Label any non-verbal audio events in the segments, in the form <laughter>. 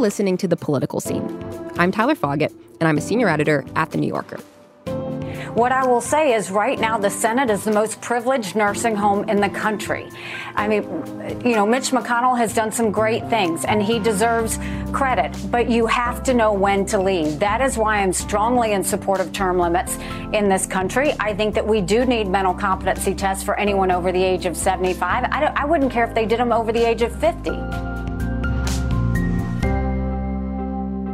listening to The Political Scene. I'm Tyler Foggatt, and I'm a senior editor at The New Yorker. What I will say is right now the Senate is the most privileged nursing home in the country. I mean, you know, Mitch McConnell has done some great things and he deserves credit, but you have to know when to leave. That is why I'm strongly in support of term limits in this country. I think that we do need mental competency tests for anyone over the age of 75. I, I wouldn't care if they did them over the age of 50.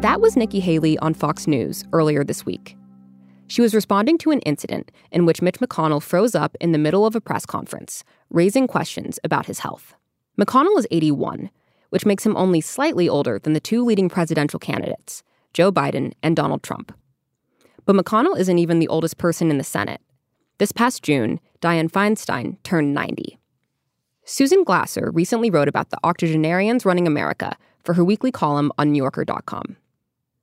That was Nikki Haley on Fox News earlier this week. She was responding to an incident in which Mitch McConnell froze up in the middle of a press conference, raising questions about his health. McConnell is 81, which makes him only slightly older than the two leading presidential candidates, Joe Biden and Donald Trump. But McConnell isn't even the oldest person in the Senate. This past June, Dianne Feinstein turned 90. Susan Glasser recently wrote about the octogenarians running America for her weekly column on NewYorker.com.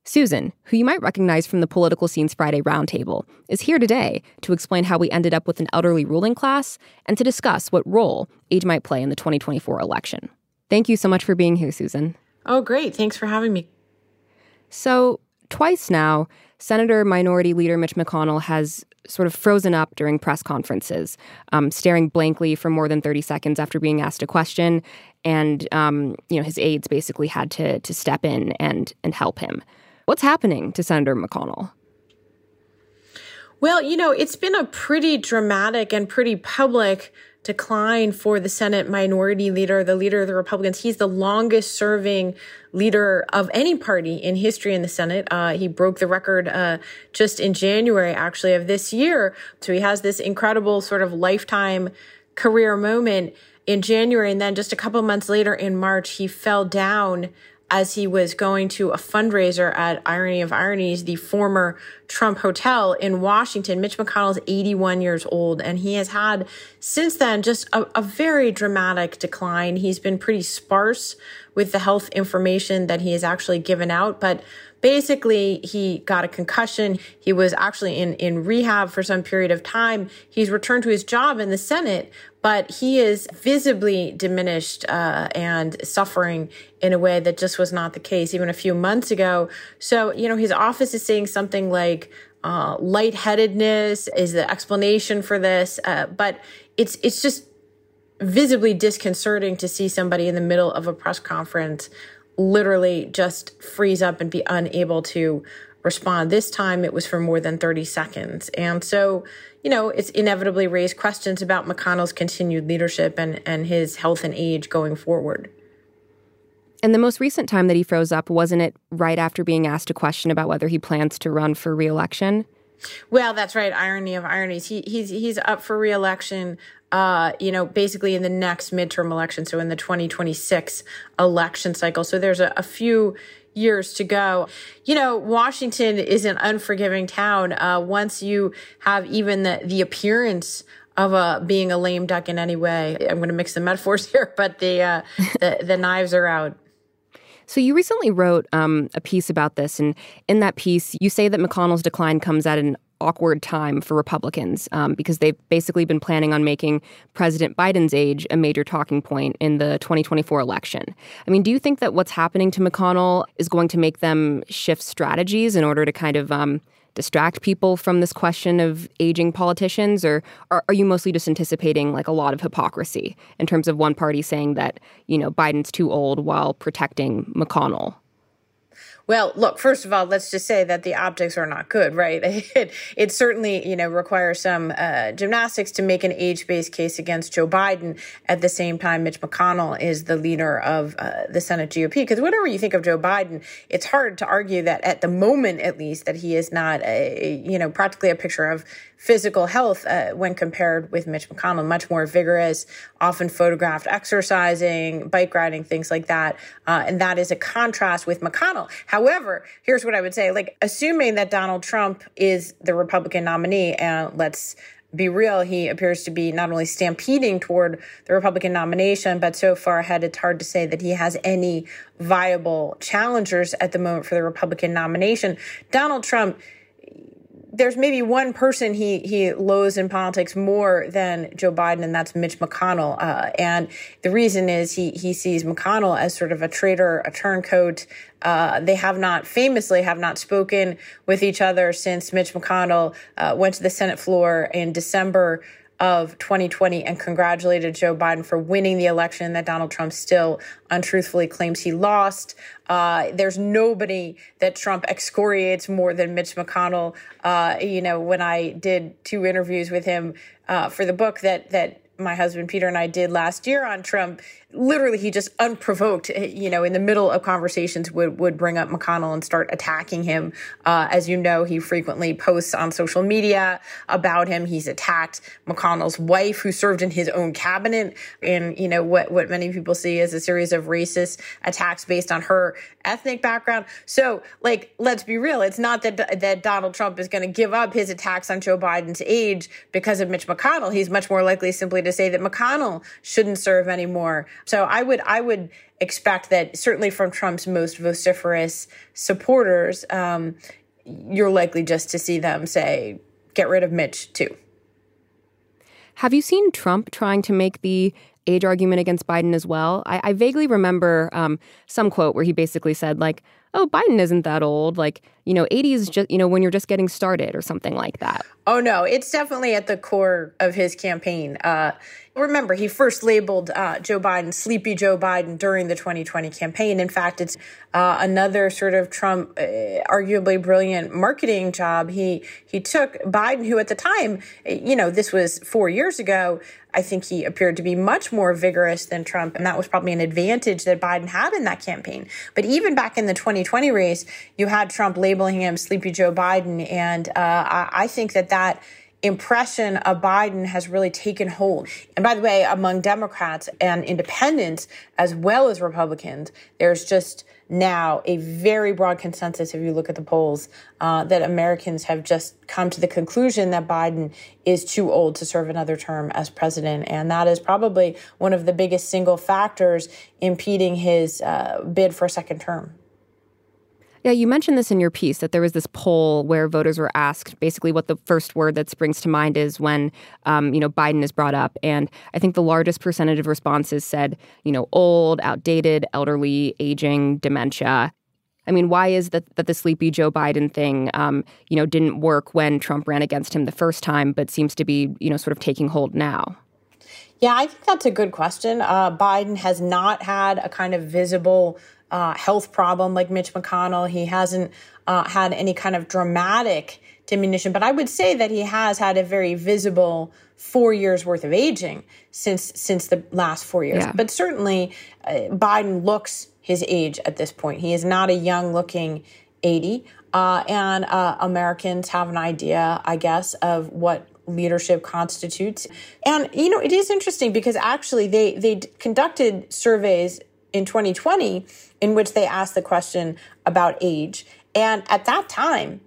Susan, who you might recognize from the Political Scenes Friday Roundtable, is here today to explain how we ended up with an elderly ruling class and to discuss what role age might play in the 2024 election. Thank you so much for being here, Susan. Oh, great. Thanks for having me. So, twice now, Senator Minority Leader Mitch McConnell has sort of frozen up during press conferences, um, staring blankly for more than 30 seconds after being asked a question. And, um, you know, his aides basically had to, to step in and, and help him. What's happening to Senator McConnell? Well, you know, it's been a pretty dramatic and pretty public decline for the Senate minority leader, the leader of the Republicans. He's the longest serving leader of any party in history in the Senate. Uh, he broke the record uh, just in January, actually, of this year. So he has this incredible sort of lifetime career moment in January. And then just a couple months later in March, he fell down as he was going to a fundraiser at Irony of Ironies, the former Trump Hotel in Washington. Mitch McConnell is 81 years old, and he has had since then just a, a very dramatic decline. He's been pretty sparse with the health information that he has actually given out, but basically he got a concussion. He was actually in, in rehab for some period of time. He's returned to his job in the Senate, but he is visibly diminished uh, and suffering in a way that just was not the case even a few months ago. So, you know, his office is saying something like, uh, lightheadedness is the explanation for this, uh, but it's it's just visibly disconcerting to see somebody in the middle of a press conference literally just freeze up and be unable to respond. This time it was for more than 30 seconds. And so, you know, it's inevitably raised questions about McConnell's continued leadership and, and his health and age going forward. And the most recent time that he froze up, wasn't it right after being asked a question about whether he plans to run for reelection? Well, that's right. Irony of ironies. He, he's he's up for reelection uh, you know, basically in the next midterm election, so in the 2026 election cycle. So there's a, a few years to go. You know, Washington is an unforgiving town. Uh, once you have even the, the appearance of a being a lame duck in any way, I'm going to mix the metaphors <laughs> here, but the uh, the, the knives are out. So you recently wrote um, a piece about this, and in that piece, you say that McConnell's decline comes at an awkward time for Republicans um, because they've basically been planning on making President Biden's age a major talking point in the 2024 election. I mean, do you think that what's happening to McConnell is going to make them shift strategies in order to kind of um, distract people from this question of aging politicians, or are, are you mostly just anticipating like a lot of hypocrisy in terms of one party saying that you know Biden's too old while protecting McConnell? Well, look, first of all, let's just say that the optics are not good, <laughs> right? It, it certainly, you know, requires some uh, gymnastics to make an age-based case against Joe Biden. At the same time, Mitch McConnell is the leader of uh, the Senate GOP. Because whatever you think of Joe Biden, it's hard to argue that at the moment, at least, that he is not a, you know, practically a picture of physical health uh, when compared with Mitch McConnell, much more vigorous, often photographed exercising, bike riding, things like that. Uh, and that is a contrast with McConnell. However, here's what I would say like, assuming that Donald Trump is the Republican nominee, and let's be real, he appears to be not only stampeding toward the Republican nomination, but so far ahead, it's hard to say that he has any viable challengers at the moment for the Republican nomination. Donald Trump there's maybe one person he he loathes in politics more than Joe Biden, and that's Mitch McConnell. Uh, and the reason is he he sees McConnell as sort of a traitor, a turncoat. Uh, they have not famously have not spoken with each other since Mitch McConnell uh, went to the Senate floor in December of 2020 and congratulated Joe Biden for winning the election that Donald Trump still untruthfully claims he lost. Uh, there's nobody that Trump excoriates more than Mitch McConnell. Uh, you know, when I did two interviews with him uh, for the book that that my husband Peter and I did last year on Trump, literally he just unprovoked, you know, in the middle of conversations would would bring up McConnell and start attacking him. Uh, as you know, he frequently posts on social media about him. He's attacked McConnell's wife, who served in his own cabinet, and you know what what many people see as a series of racist attacks based on her ethnic background. So, like, let's be real. It's not that that Donald Trump is going to give up his attacks on Joe Biden's age because of Mitch McConnell. He's much more likely simply to say that McConnell shouldn't serve anymore. So I would I would expect that certainly from Trump's most vociferous supporters, um, you're likely just to see them say, "Get rid of Mitch too." Have you seen Trump trying to make the age argument against Biden as well? I, I vaguely remember um, some quote where he basically said, like, oh, Biden isn't that old. Like, you know, 80 is just, you know, when you're just getting started or something like that. Oh, no, it's definitely at the core of his campaign. Uh, remember, he first labeled uh, Joe Biden Sleepy Joe Biden during the 2020 campaign. In fact, it's uh, another sort of Trump, uh, arguably brilliant marketing job. He he took Biden, who at the time, you know, this was four years ago. I think he appeared to be much more vigorous than Trump, and that was probably an advantage that Biden had in that campaign. But even back in the 2020 race, you had Trump labeling him Sleepy Joe Biden, and uh, I, I think that that impression of Biden has really taken hold. And by the way, among Democrats and independents, as well as Republicans, there's just now a very broad consensus, if you look at the polls, uh, that Americans have just come to the conclusion that Biden is too old to serve another term as president. And that is probably one of the biggest single factors impeding his uh, bid for a second term. Yeah, you mentioned this in your piece that there was this poll where voters were asked basically what the first word that springs to mind is when, um, you know, Biden is brought up, and I think the largest percentage of responses said, you know, old, outdated, elderly, aging, dementia. I mean, why is that that the sleepy Joe Biden thing, um, you know, didn't work when Trump ran against him the first time, but seems to be, you know, sort of taking hold now? Yeah, I think that's a good question. Uh, Biden has not had a kind of visible uh, health problem like Mitch McConnell. He hasn't uh, had any kind of dramatic diminution, but I would say that he has had a very visible four years worth of aging since since the last four years. Yeah. But certainly, uh, Biden looks his age at this point. He is not a young looking eighty, uh, and uh, Americans have an idea, I guess, of what leadership constitutes. And you know, it is interesting because actually they they conducted surveys in 2020 in which they asked the question about age. And at that time,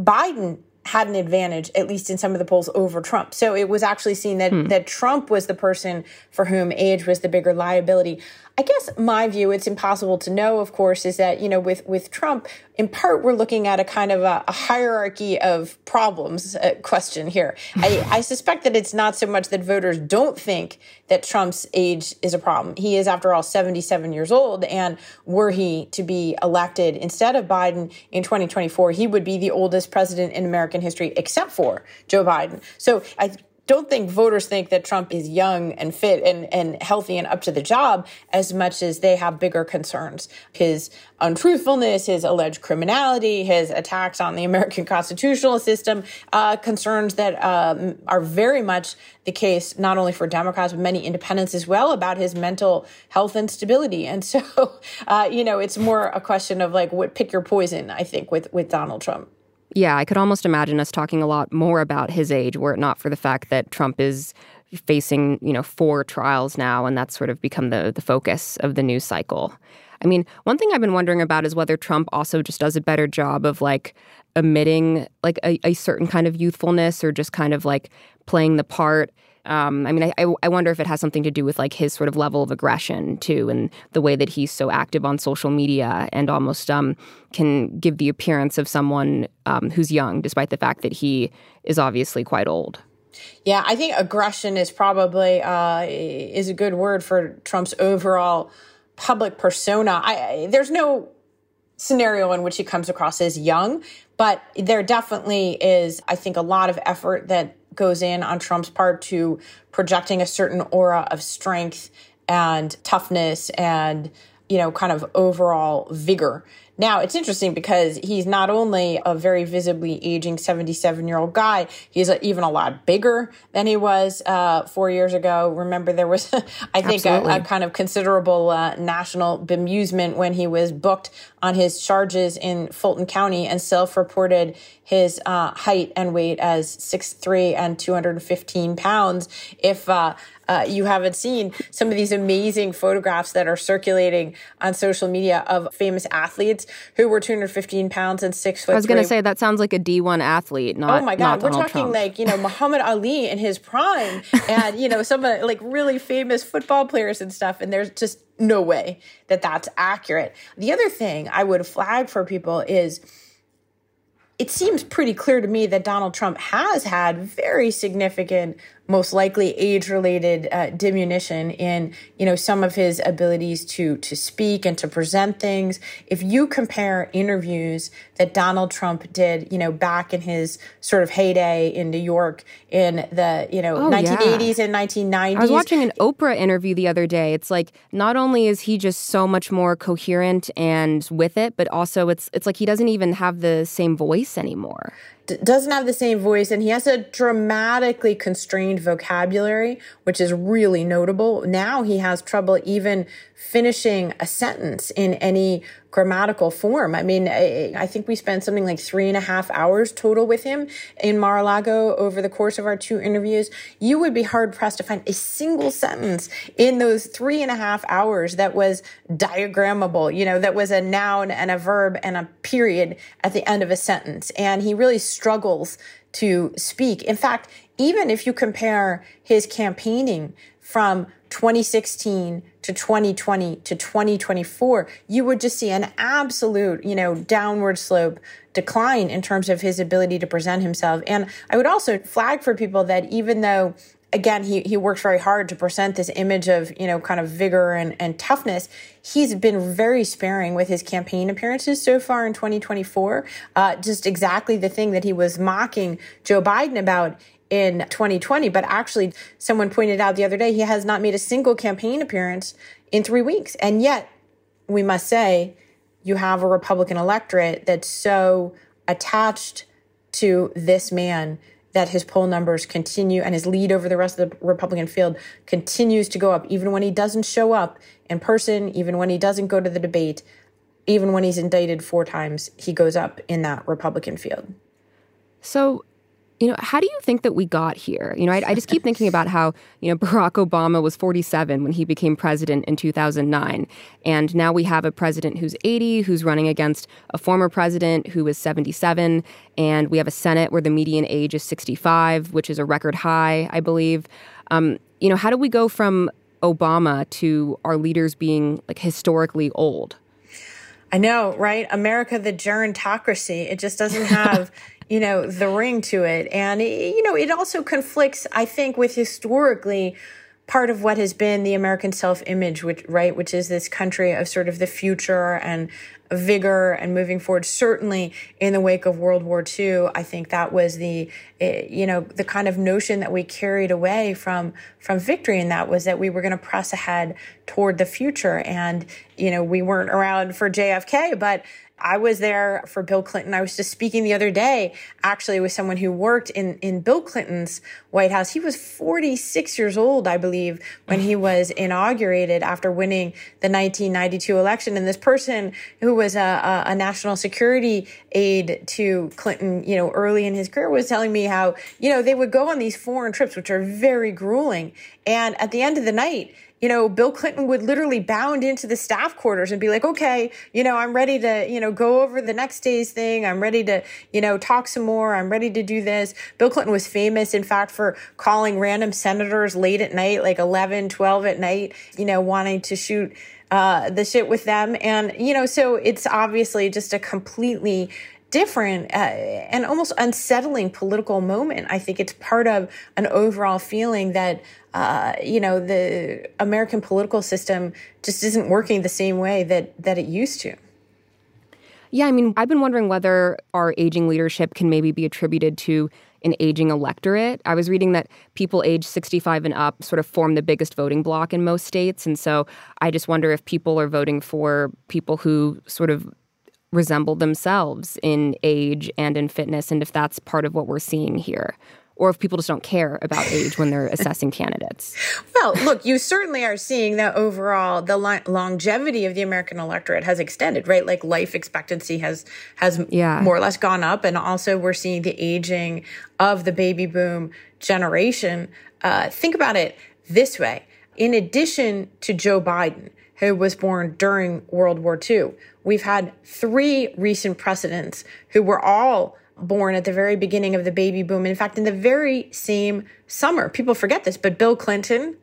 Biden had an advantage, at least in some of the polls, over Trump. So it was actually seen that, hmm. that Trump was the person for whom age was the bigger liability. I guess my view, it's impossible to know, of course, is that, you know, with, with Trump, in part, we're looking at a kind of a, a hierarchy of problems uh, question here. I, I suspect that it's not so much that voters don't think that Trump's age is a problem. He is, after all, 77 years old. And were he to be elected instead of Biden in 2024, he would be the oldest president in American history, except for Joe Biden. So I don't think voters think that Trump is young and fit and, and healthy and up to the job as much as they have bigger concerns. His untruthfulness, his alleged criminality, his attacks on the American constitutional system, uh, concerns that um, are very much the case not only for Democrats, but many independents as well about his mental health and stability. And so, <laughs> uh, you know, it's more a question of like what pick your poison, I think, with, with Donald Trump. Yeah, I could almost imagine us talking a lot more about his age were it not for the fact that Trump is facing, you know, four trials now, and that's sort of become the, the focus of the news cycle. I mean, one thing I've been wondering about is whether Trump also just does a better job of like emitting like a, a certain kind of youthfulness or just kind of like playing the part Um, I mean, I, I wonder if it has something to do with like his sort of level of aggression too, and the way that he's so active on social media and almost um, can give the appearance of someone um, who's young, despite the fact that he is obviously quite old. Yeah, I think aggression is probably uh, is a good word for Trump's overall public persona. I, there's no scenario in which he comes across as young, but there definitely is, I think, a lot of effort that goes in on Trump's part to projecting a certain aura of strength and toughness and, you know, kind of overall vigor. Now, it's interesting because he's not only a very visibly aging 77 year old guy, he's even a lot bigger than he was uh, four years ago. Remember, there was, <laughs> I think, a, a, kind of considerable uh, national bemusement when he was booked on his charges in Fulton County and self reported his uh, height and weight as 6'3 and 215 pounds. If uh, uh, you haven't seen some of these amazing photographs that are circulating on social media of famous athletes who were 215 pounds and six foot. I was going to say that sounds like a D1 athlete. Not, oh my god, we're talking Trump. like you know <laughs> Muhammad Ali in his prime, and you know some of like really famous football players and stuff. And there's just no way that that's accurate. The other thing I would flag for people is it seems pretty clear to me that Donald Trump has had very significant most likely age-related uh, diminution in you know some of his abilities to to speak and to present things. If you compare interviews that Donald Trump did, you know, back in his sort of heyday in New York in the you know Oh, 1980s yeah. and 1990s. I was watching an Oprah interview the other day. It's like not only is he just so much more coherent and with it, but also it's it's like he doesn't even have the same voice anymore. D- doesn't have the same voice and he has a dramatically constrained vocabulary which is really notable. Now he has trouble even finishing a sentence in any grammatical form. I mean i, I think we spent something like three and a half hours total with him in mar-a-lago over the course of our two interviews. You would be hard pressed to find a single sentence in those three and a half hours that was diagrammable you know that was a noun and a verb and a period at the end of a sentence. And he really struggles to speak. In fact, even if you compare his campaigning from 2016 to 2020 to 2024, you would just see an absolute, you know, downward slope decline in terms of his ability to present himself. And I would also flag for people that even though again, he, he worked very hard to present this image of, you know, kind of vigor and, and toughness. He's been very sparing with his campaign appearances so far in 2024. Uh, just exactly the thing that he was mocking Joe Biden about in 2020. But actually, someone pointed out the other day, he has not made a single campaign appearance in three weeks. And yet, we must say, you have a Republican electorate that's so attached to this man that his poll numbers continue and his lead over the rest of the Republican field continues to go up, even when he doesn't show up in person, even when he doesn't go to the debate, even when he's indicted four times, he goes up in that Republican field. So, you know, how do you think that we got here? You know, I, I just keep thinking about how, you know, Barack Obama was 47 when he became president in 2009. And now we have a president who's 80, who's running against a former president who is 77. And we have a Senate where the median age is 65, which is a record high, I believe. Um, you know, how do we go from Obama to our leaders being like historically old? I know, right? America, the gerontocracy. It just doesn't <laughs> have, you know, the ring to it. And, you know, it also conflicts, I think, with historically part of what has been the American self image, which, right, which is this country of sort of the future and vigor and moving forward. Certainly in the wake of World War II, I think that was the, eh, you know, the kind of notion that we carried away from, from victory. And that was that we were going to press ahead toward the future. And, you know, we weren't around for JFK, but I was there for Bill Clinton. I was just speaking the other day, actually, with someone who worked in, in Bill Clinton's White House. He was 46 years old, I believe, when he was <sighs> inaugurated after winning the 1992 election. And this person who was a, a, a, national security aide to Clinton, you know, early in his career, was telling me how, you know, they would go on these foreign trips, which are very grueling. And at the end of the night, you know, Bill Clinton would literally bound into the staff quarters and be like, okay, you know, I'm ready to, you know, go over the next day's thing. I'm ready to, you know, talk some more. I'm ready to do this. Bill Clinton was famous, in fact, for calling random senators late at night, like 11, 12 at night, you know, wanting to shoot uh, the shit with them. And, you know, so it's obviously just a completely different uh, and almost unsettling political moment. I think it's part of an overall feeling that, uh, you know, the American political system just isn't working the same way that, that it used to. Yeah, I mean, I've been wondering whether our aging leadership can maybe be attributed to an aging electorate. I was reading that people age 65 and up sort of form the biggest voting bloc in most states. And so I just wonder if people are voting for people who sort of resemble themselves in age and in fitness, and if that's part of what we're seeing here. Or if people just don't care about age when they're <laughs> assessing candidates. Well, look, you certainly are seeing that overall the li- longevity of the American electorate has extended, right? Like life expectancy has has yeah. more or less gone up, and also we're seeing the aging of the baby boom generation. Uh, think about it this way: in addition to Joe Biden, who was born during World War II. We've had three recent presidents who were all born at the very beginning of the baby boom. In fact, in the very same summer, people forget this, but Bill Clinton,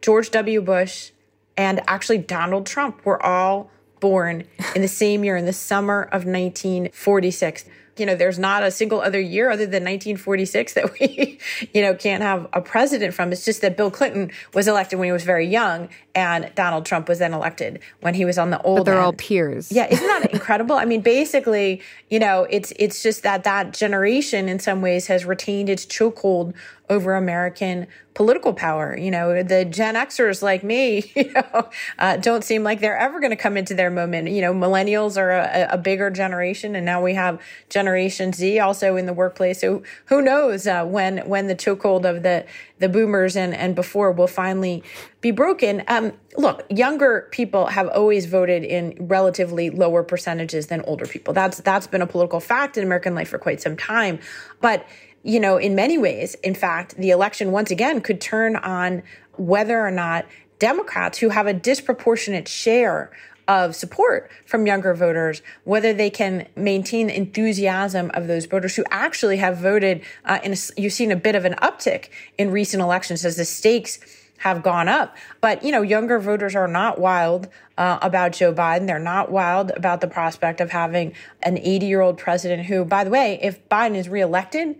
George W. Bush, and actually Donald Trump were all born in the same year, in the summer of 1946 you know, there's not a single other year other than 1946 that we, <laughs> you know, can't have a president from. It's just that Bill Clinton was elected when he was very young and Donald Trump was then elected when he was on the old But they're end. all peers. Yeah, isn't that incredible? I mean, basically, you know, it's it's just that that generation in some ways has retained its chokehold over American political power. You know, the Gen Xers like me, <laughs> you know, uh, don't seem like they're ever going to come into their moment. You know, millennials are a, a, bigger generation, and now we have Generation Z also in the workplace. So who knows uh, when when the chokehold of the the boomers and and before will finally be broken. Um, look, younger people have always voted in relatively lower percentages than older people. That's that's been a political fact in American life for quite some time, but you know, in many ways, in fact, the election once again could turn on whether or not Democrats who have a disproportionate share of support from younger voters, whether they can maintain the enthusiasm of those voters who actually have voted. Uh, in a, you've seen a bit of an uptick in recent elections as the stakes have gone up. But, you know, younger voters are not wild uh, about Joe Biden. They're not wild about the prospect of having an 80 year old president who, by the way, if Biden is reelected,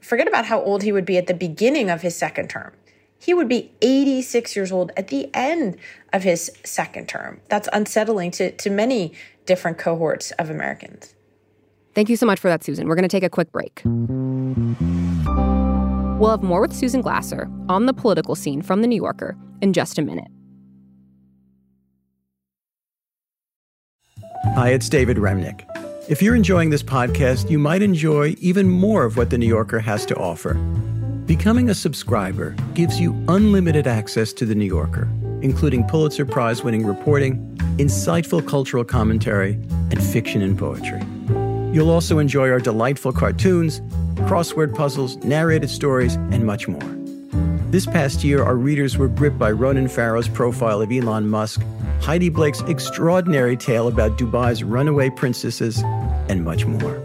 forget about how old he would be at the beginning of his second term. He would be 86 years old at the end of his second term. That's unsettling to, to many different cohorts of Americans. Thank you so much for that, Susan. We're going to take a quick break. We'll have more with Susan Glasser on the political scene from The New Yorker in just a minute. Hi, it's David Remnick. If you're enjoying this podcast, you might enjoy even more of what The New Yorker has to offer. Becoming a subscriber gives you unlimited access to The New Yorker, including Pulitzer Prize winning reporting, insightful cultural commentary, and fiction and poetry. You'll also enjoy our delightful cartoons, crossword puzzles, narrated stories, and much more. This past year, our readers were gripped by Ronan Farrow's profile of Elon Musk, Heidi Blake's extraordinary tale about Dubai's runaway princesses, and much more.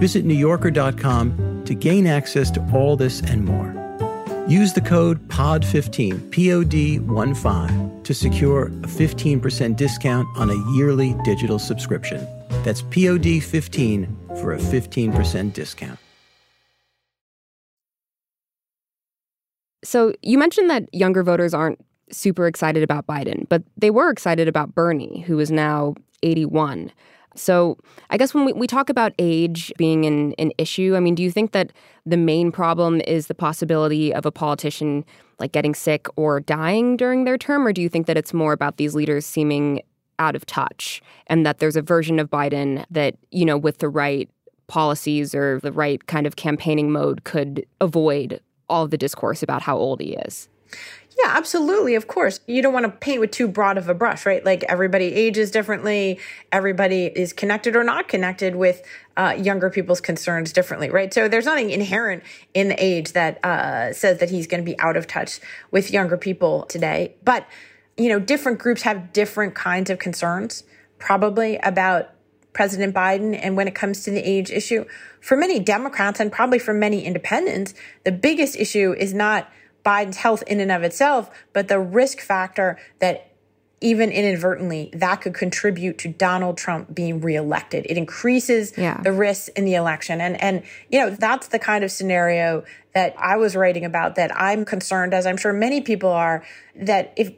Visit NewYorker.com to gain access to all this and more. Use the code POD15, P O D 1 5, to secure a 15% discount on a yearly digital subscription. That's POD 15 for a 15% discount. So, you mentioned that younger voters aren't super excited about Biden, but they were excited about Bernie, who is now 81. So, I guess when we, we talk about age being an, an issue, I mean, do you think that the main problem is the possibility of a politician like getting sick or dying during their term? Or do you think that it's more about these leaders seeming out of touch and that there's a version of Biden that, you know, with the right policies or the right kind of campaigning mode could avoid all the discourse about how old he is? Yeah, absolutely. Of course. You don't want to paint with too broad of a brush, right? Like everybody ages differently. Everybody is connected or not connected with uh, younger people's concerns differently, right? So there's nothing inherent in the age that uh, says that he's going to be out of touch with younger people today. But, you know, different groups have different kinds of concerns, probably about President Biden. And when it comes to the age issue, for many Democrats and probably for many independents, the biggest issue is not Biden's health in and of itself, but the risk factor that even inadvertently, that could contribute to Donald Trump being reelected. It increases yeah. the risks in the election. And, and, you know, that's the kind of scenario that I was writing about that I'm concerned, as I'm sure many people are, that if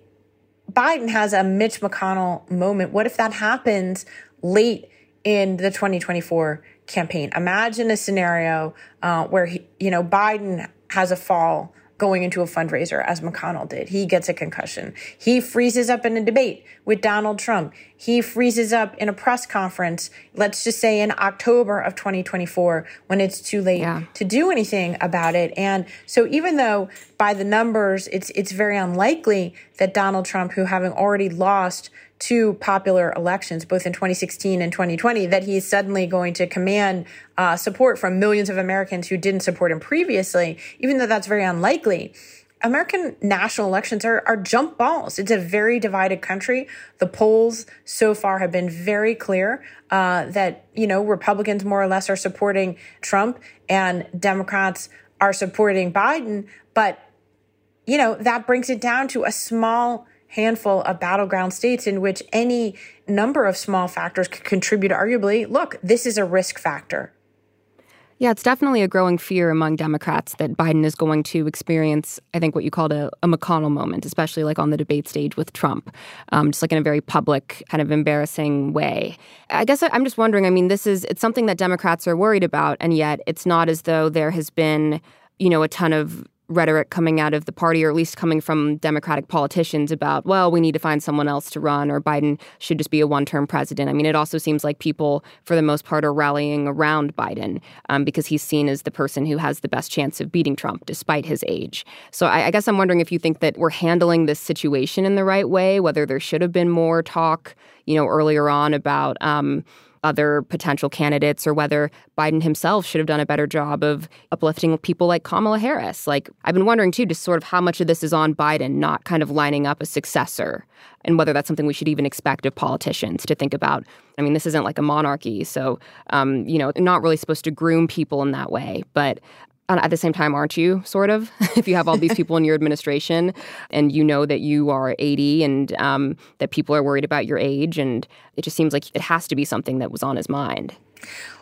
Biden has a Mitch McConnell moment, what if that happens late in the 2024 campaign? Imagine a scenario uh, where, he, you know, Biden has a fall going into a fundraiser as McConnell did. He gets a concussion. He freezes up in a debate with Donald Trump. He freezes up in a press conference, let's just say in October of 2024 when it's too late yeah. to do anything about it. And so even though by the numbers it's it's very unlikely that Donald Trump who having already lost two popular elections, both in 2016 and 2020, that he's suddenly going to command uh, support from millions of Americans who didn't support him previously, even though that's very unlikely. American national elections are, are jump balls. It's a very divided country. The polls so far have been very clear uh, that, you know, Republicans more or less are supporting Trump and Democrats are supporting Biden. But, you know, that brings it down to a small handful of battleground states in which any number of small factors could contribute arguably look this is a risk factor yeah, it's definitely a growing fear among Democrats that Biden is going to experience, I think, what you called a, a McConnell moment, especially like on the debate stage with Trump, um, just like in a very public, kind of embarrassing way. I guess I'm just wondering. I mean, this is it's something that Democrats are worried about, and yet it's not as though there has been, you know, a ton of rhetoric coming out of the party, or at least coming from Democratic politicians about, well, we need to find someone else to run, or Biden should just be a one term president. I mean, it also seems like people, for the most part, are rallying around Biden um, because he's seen as the person who has the best chance of beating Trump despite his age. So I, I guess I'm wondering if you think that we're handling this situation in the right way, whether there should have been more talk, you know, earlier on about, um, other potential candidates or whether Biden himself should have done a better job of uplifting people like Kamala Harris. Like, I've been wondering too, just sort of how much of this is on Biden not kind of lining up a successor and whether that's something we should even expect of politicians to think about. I mean, this isn't like a monarchy, so, um, you know, not really supposed to groom people in that way. But at the same time, aren't you, sort of? <laughs> if you have all these <laughs> people in your administration and you know that you are 80 and um, that people are worried about your age, and it just seems like it has to be something that was on his mind.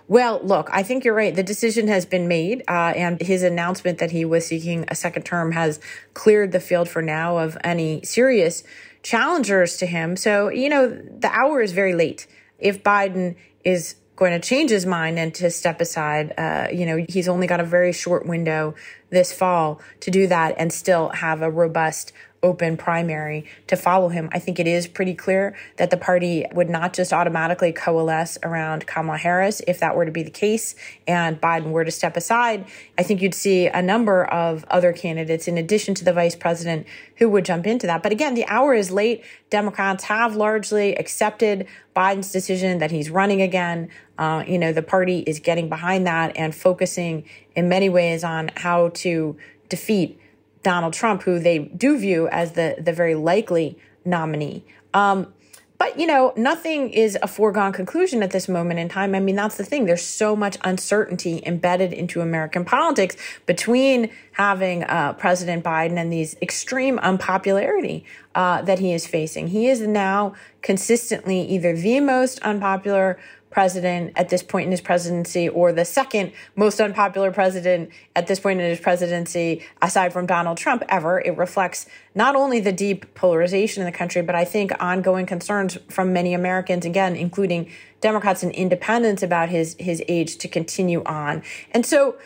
Well, look, I think you're right. The decision has been made, uh, and his announcement that he was seeking a second term has cleared the field for now of any serious challengers to him. So, you know, the hour is very late. If Biden is going to change his mind and to step aside. Uh, you know, he's only got a very short window this fall to do that and still have a robust open primary to follow him. I think it is pretty clear that the party would not just automatically coalesce around Kamala Harris if that were to be the case and Biden were to step aside. I think you'd see a number of other candidates in addition to the vice president who would jump into that. But again, the hour is late. Democrats have largely accepted Biden's decision that he's running again. Uh, you know, the party is getting behind that and focusing in many ways on how to defeat Donald Trump, who they do view as the, the very likely nominee. Um, but, you know, nothing is a foregone conclusion at this moment in time. I mean, that's the thing. There's so much uncertainty embedded into American politics between having uh, President Biden and these extreme unpopularity uh, that he is facing. He is now consistently either the most unpopular president at this point in his presidency or the second most unpopular president at this point in his presidency, aside from Donald Trump, ever. It reflects not only the deep polarization in the country, but I think ongoing concerns from many Americans, again, including Democrats and independents about his, his age to continue on. And so,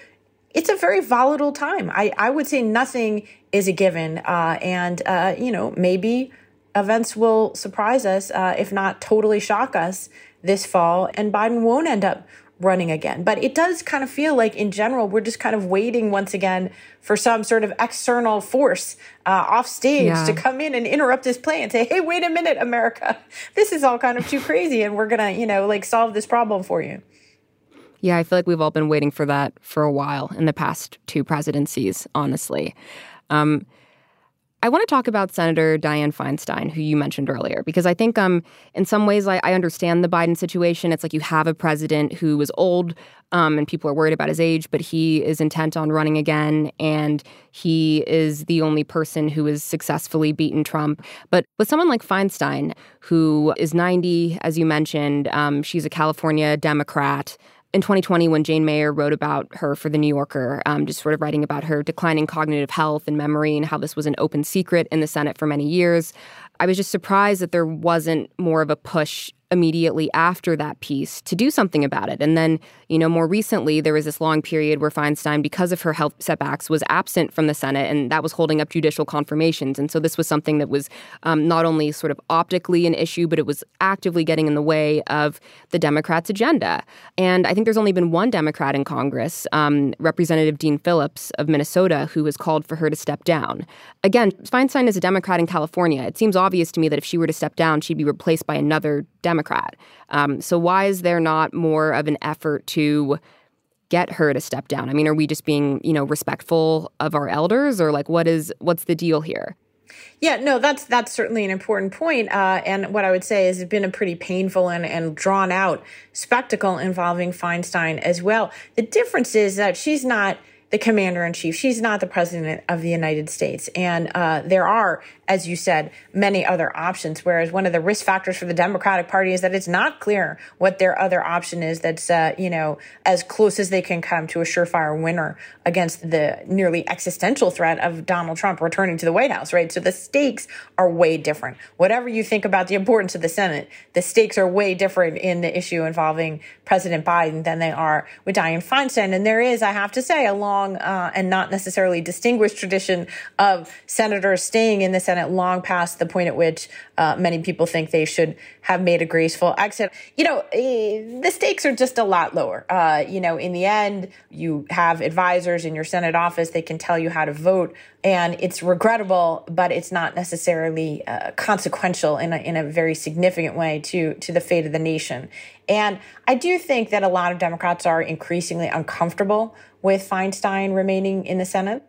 it's a very volatile time. I, I would say nothing is a given. Uh, and, uh, you know, maybe events will surprise us, uh, if not totally shock us this fall, and Biden won't end up running again. But it does kind of feel like, in general, we're just kind of waiting once again for some sort of external force uh, off stage yeah. to come in and interrupt this play and say, hey, wait a minute, America, <laughs> this is all kind of too crazy and we're going to, you know, like solve this problem for you. Yeah, I feel like we've all been waiting for that for a while in the past two presidencies, honestly. Um, I want to talk about Senator Dianne Feinstein, who you mentioned earlier, because I think um, in some ways I, I understand the Biden situation. It's like you have a president who is old um, and people are worried about his age, but he is intent on running again. And he is the only person who has successfully beaten Trump. But with someone like Feinstein, who is 90, as you mentioned, um, she's a California Democrat in 2020 when Jane Mayer wrote about her for The New Yorker, um, just sort of writing about her declining cognitive health and memory and how this was an open secret in the Senate for many years. I was just surprised that there wasn't more of a push immediately after that piece to do something about it. And then, you know, more recently, there was this long period where Feinstein, because of her health setbacks, was absent from the Senate, and that was holding up judicial confirmations. And so this was something that was um, not only sort of optically an issue, but it was actively getting in the way of the Democrats' agenda. And I think there's only been one Democrat in Congress, um, Representative Dean Phillips of Minnesota, who has called for her to step down. Again, Feinstein is a Democrat in California. It seems obvious to me that if she were to step down, she'd be replaced by another Democrat. Um, so why is there not more of an effort to get her to step down? I mean, are we just being, you know, respectful of our elders, or like what is what's the deal here? Yeah, no, that's that's certainly an important point. Uh, and what I would say is it's been a pretty painful and, and drawn out spectacle involving Feinstein as well. The difference is that she's not the commander in chief. She's not the president of the United States. And uh, there are, as you said, many other options. Whereas one of the risk factors for the Democratic Party is that it's not clear what their other option is that's, uh, you know, as close as they can come to a surefire winner against the nearly existential threat of Donald Trump returning to the White House, right? So the stakes are way different. Whatever you think about the importance of the Senate, the stakes are way different in the issue involving President Biden than they are with Dianne Feinstein. And there is, I have to say, a long uh, and not necessarily distinguished tradition of senators staying in the Senate long past the point at which uh, many people think they should have made a graceful exit. You know, eh, the stakes are just a lot lower. Uh, you know, in the end, you have advisors in your Senate office, they can tell you how to vote. And it's regrettable, but it's not necessarily uh, consequential in a, in a very significant way to, to the fate of the nation. And I do think that a lot of Democrats are increasingly uncomfortable with Feinstein remaining in the Senate.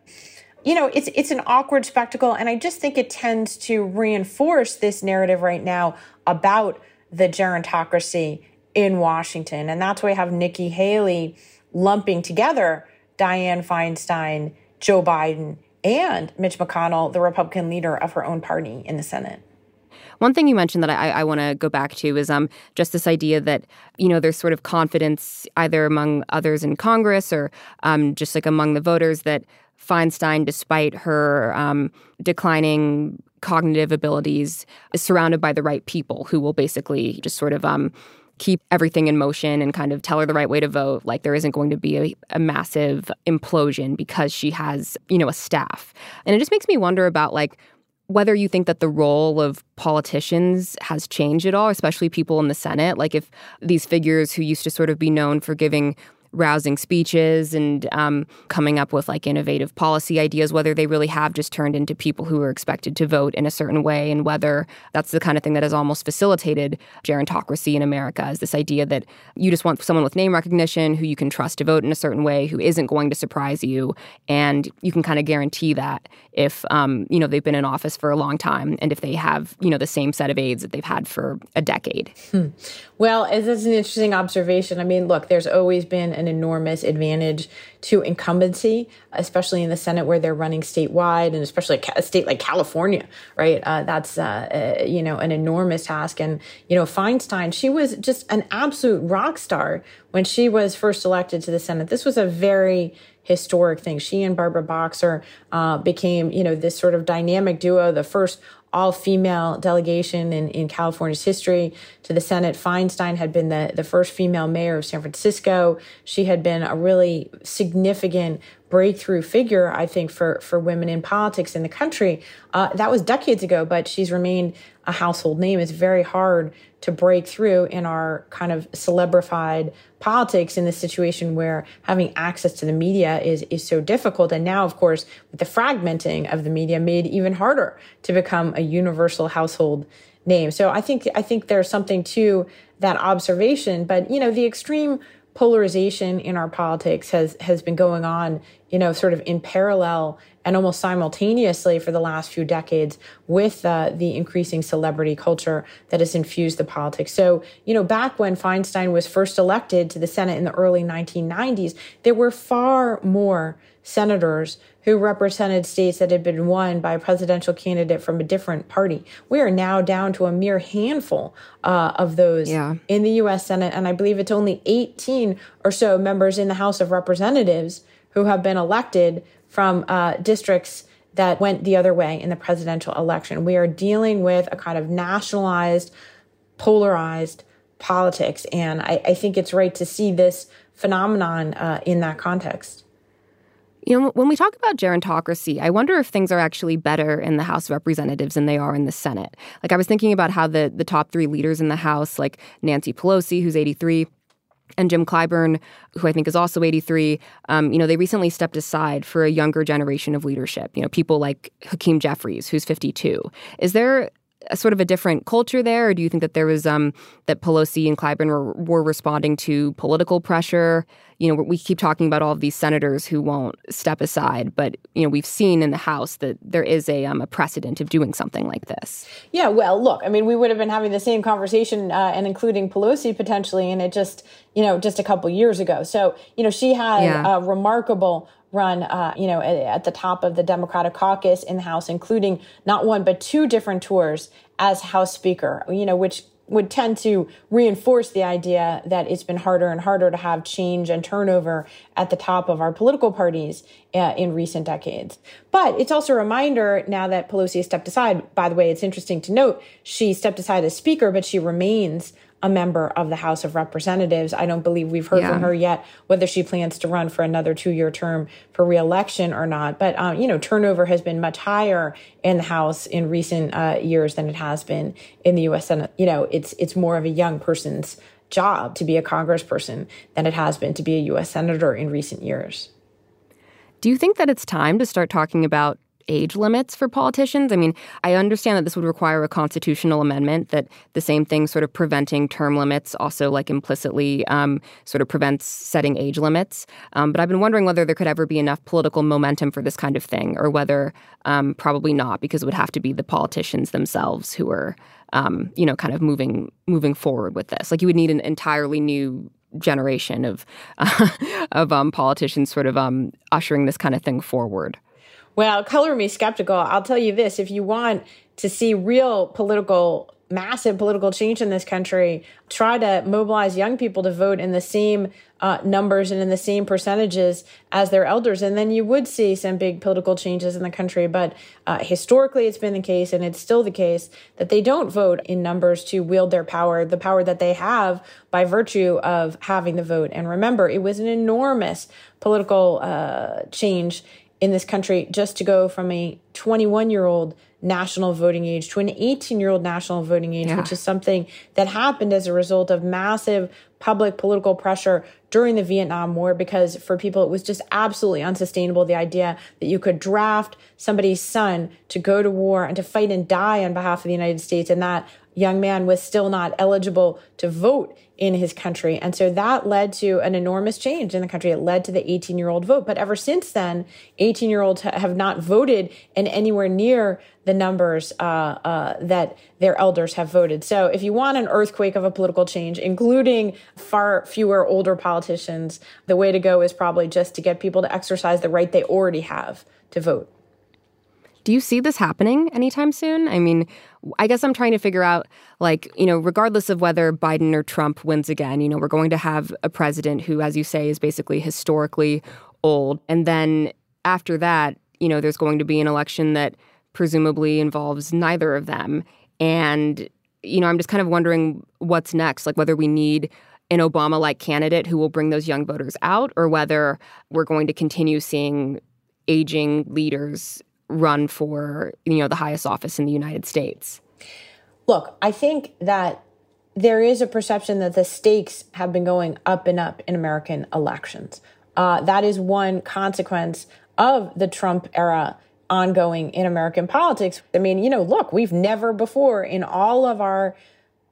You know, it's it's an awkward spectacle, and I just think it tends to reinforce this narrative right now about the gerontocracy in Washington, and that's why I have Nikki Haley lumping together Dianne Feinstein, Joe Biden, and Mitch McConnell, the Republican leader of her own party in the Senate. One thing you mentioned that I, I want to go back to is um, just this idea that you know there's sort of confidence either among others in Congress or um, just like among the voters that Feinstein, despite her um, declining cognitive abilities, is surrounded by the right people who will basically just sort of um, keep everything in motion and kind of tell her the right way to vote. Like there isn't going to be a, a, massive implosion because she has, you know, a staff. And it just makes me wonder about like whether you think that the role of politicians has changed at all, especially people in the Senate. Like if these figures who used to sort of be known for giving rousing speeches and um, coming up with like innovative policy ideas, whether they really have just turned into people who are expected to vote in a certain way, and whether that's the kind of thing that has almost facilitated gerontocracy in America is this idea that you just want someone with name recognition who you can trust to vote in a certain way, who isn't going to surprise you, and you can kind of guarantee that if um, you know they've been in office for a long time and if they have you know the same set of aides that they've had for a decade. Hmm. Well, it's an interesting observation. I mean, look, there's always been an enormous advantage to incumbency, especially in the Senate where they're running statewide, and especially a state like California, right? Uh, that's uh, uh, you know an enormous task. And you know Feinstein, she was just an absolute rock star when she was first elected to the Senate. This was a very historic thing. She and Barbara Boxer uh, became, you know, this sort of dynamic duo, the first all female delegation in, in California's history to the Senate. Feinstein had been the, the first female mayor of San Francisco. She had been a really significant breakthrough figure, I think, for, for women in politics in the country. Uh, that was decades ago, but she's remained a household name. It's very hard to break through in our kind of celebrified politics in this situation where having access to the media is, is so difficult. And now, of course, with the fragmenting of the media made even harder to become a universal household name. So I think, I think there's something to that observation, but you know, the extreme polarization in our politics has has been going on, you know, sort of in parallel and almost simultaneously for the last few decades with uh, the increasing celebrity culture that has infused the politics. So, you know, back when Feinstein was first elected to the Senate in the early 1990s, there were far more senators who represented states that had been won by a presidential candidate from a different party. We are now down to a mere handful uh, of those yeah. in the U.S. Senate, and I believe it's only 18 or so members in the House of Representatives who have been elected from uh, districts that went the other way in the presidential election. We are dealing with a kind of nationalized, polarized politics, and I, I think it's right to see this phenomenon uh, in that context. You know, when we talk about gerontocracy, I wonder if things are actually better in the House of Representatives than they are in the Senate. Like I was thinking about how the the top three leaders in the House, like Nancy Pelosi, who's 83, and Jim Clyburn, who I think is also 83, um, you know, they recently stepped aside for a younger generation of leadership. You know, people like Hakeem Jeffries, who's 52. Is there a sort of a different culture there, or do you think that there was um, that Pelosi and Clyburn were, were responding to political pressure? You know, we keep talking about all of these senators who won't step aside, but you know, we've seen in the House that there is a um, a precedent of doing something like this. Yeah, well, look, I mean, we would have been having the same conversation uh, and including Pelosi potentially, and it just you know just a couple years ago. So you know, she had yeah. a remarkable run, uh, you know, at, the top of the Democratic caucus in the House, including not one but two different tours as House Speaker. You know, which would tend to reinforce the idea that it's been harder and harder to have change and turnover at the top of our political parties uh, in recent decades. But it's also a reminder now that Pelosi has stepped aside. By the way, it's interesting to note she stepped aside as Speaker, but she remains a member of the House of Representatives. I don't believe we've heard yeah. from her yet whether she plans to run for another two year term for reelection or not. But, um, you know, turnover has been much higher in the House in recent uh, years than it has been in the U.S. Senate. You know, it's, it's more of a young person's job to be a congressperson than it has been to be a U.S. Senator in recent years. Do you think that it's time to start talking about age limits for politicians? I mean, I understand that this would require a constitutional amendment that the same thing sort of preventing term limits also like implicitly um, sort of prevents setting age limits. Um, but I've been wondering whether there could ever be enough political momentum for this kind of thing or whether um, probably not because it would have to be the politicians themselves who are um, you know kind of moving moving forward with this. Like you would need an entirely new generation of uh, <laughs> of um, politicians sort of um, ushering this kind of thing forward. Well, color me skeptical. I'll tell you this if you want to see real political, massive political change in this country, try to mobilize young people to vote in the same uh, numbers and in the same percentages as their elders. And then you would see some big political changes in the country. But uh, historically, it's been the case, and it's still the case, that they don't vote in numbers to wield their power, the power that they have by virtue of having the vote. And remember, it was an enormous political uh, change in this country just to go from a 21 year old national voting age to an 18 year old national voting age, yeah. which is something that happened as a result of massive public political pressure during the Vietnam War because for people it was just absolutely unsustainable the idea that you could draft somebody's son to go to war and to fight and die on behalf of the United States and that young man was still not eligible to vote in his country. And so that led to an enormous change in the country. It led to the 18 year old vote. But ever since then, 18 year olds have not voted in anywhere near the numbers uh, uh, that their elders have voted. So if you want an earthquake of a political change, including far fewer older politicians, the way to go is probably just to get people to exercise the right they already have to vote. Do you see this happening anytime soon? I mean, I guess I'm trying to figure out, like, you know, regardless of whether Biden or Trump wins again, you know, we're going to have a president who, as you say, is basically historically old. And then after that, you know, there's going to be an election that presumably involves neither of them. And, you know, I'm just kind of wondering what's next, like whether we need an Obama like candidate who will bring those young voters out, or whether we're going to continue seeing aging leaders run for you know the highest office in the United States. Look, I think that there is a perception that the stakes have been going up and up in American elections. Uh, that is one consequence of the Trump era ongoing in American politics. I mean, you know, look, we've never before in all of our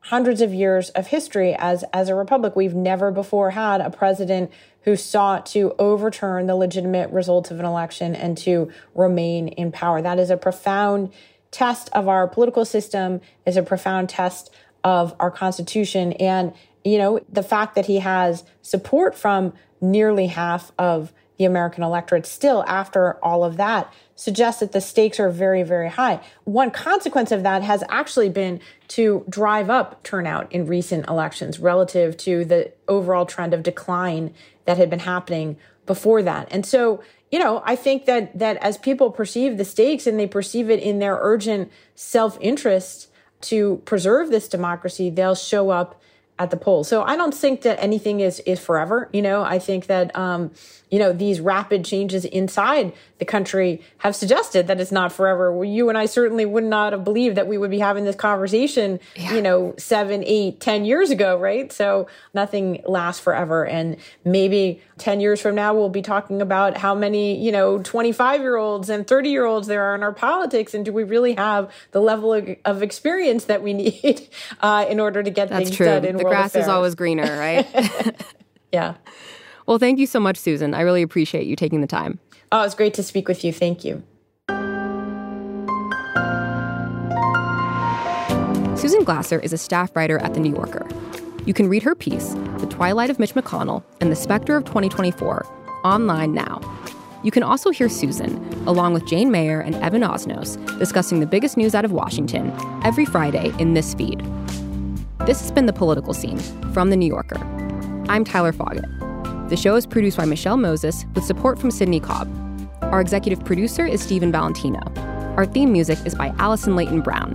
hundreds of years of history as as a republic, we've never before had a president who sought to overturn the legitimate results of an election and to remain in power. That is a profound test of our political system, is a profound test of our constitution and you know, the fact that he has support from nearly half of the American electorate still after all of that suggests that the stakes are very, very high. One consequence of that has actually been to drive up turnout in recent elections relative to the overall trend of decline that had been happening before that. And so, you know, I think that that as people perceive the stakes and they perceive it in their urgent self-interest to preserve this democracy, they'll show up at the polls. So I don't think that anything is is forever. You know, I think that um, you know these rapid changes inside the country have suggested that it's not forever. You and I certainly would not have believed that we would be having this conversation. Yeah. You know, seven, eight, ten years ago, right? So nothing lasts forever, and maybe ten years from now we'll be talking about how many you know twenty five year olds and thirty year olds there are in our politics, and do we really have the level of, of experience that we <laughs> need uh, in order to get That's things true. done in the grass is always greener, right? <laughs> yeah. Well, thank you so much, Susan. I really appreciate you taking the time. Oh, it's great to speak with you. Thank you. Susan Glasser is a staff writer at The New Yorker. You can read her piece, The Twilight of Mitch McConnell and the Specter of 2024, online now. You can also hear Susan, along with Jane Mayer and Evan Osnos, discussing the biggest news out of Washington every Friday in this feed. This has been The Political Scene from The New Yorker. I'm Tyler Foggatt. The show is produced by Michelle Moses with support from Sydney Cobb. Our executive producer is Stephen Valentino. Our theme music is by Allison Leyton Brown.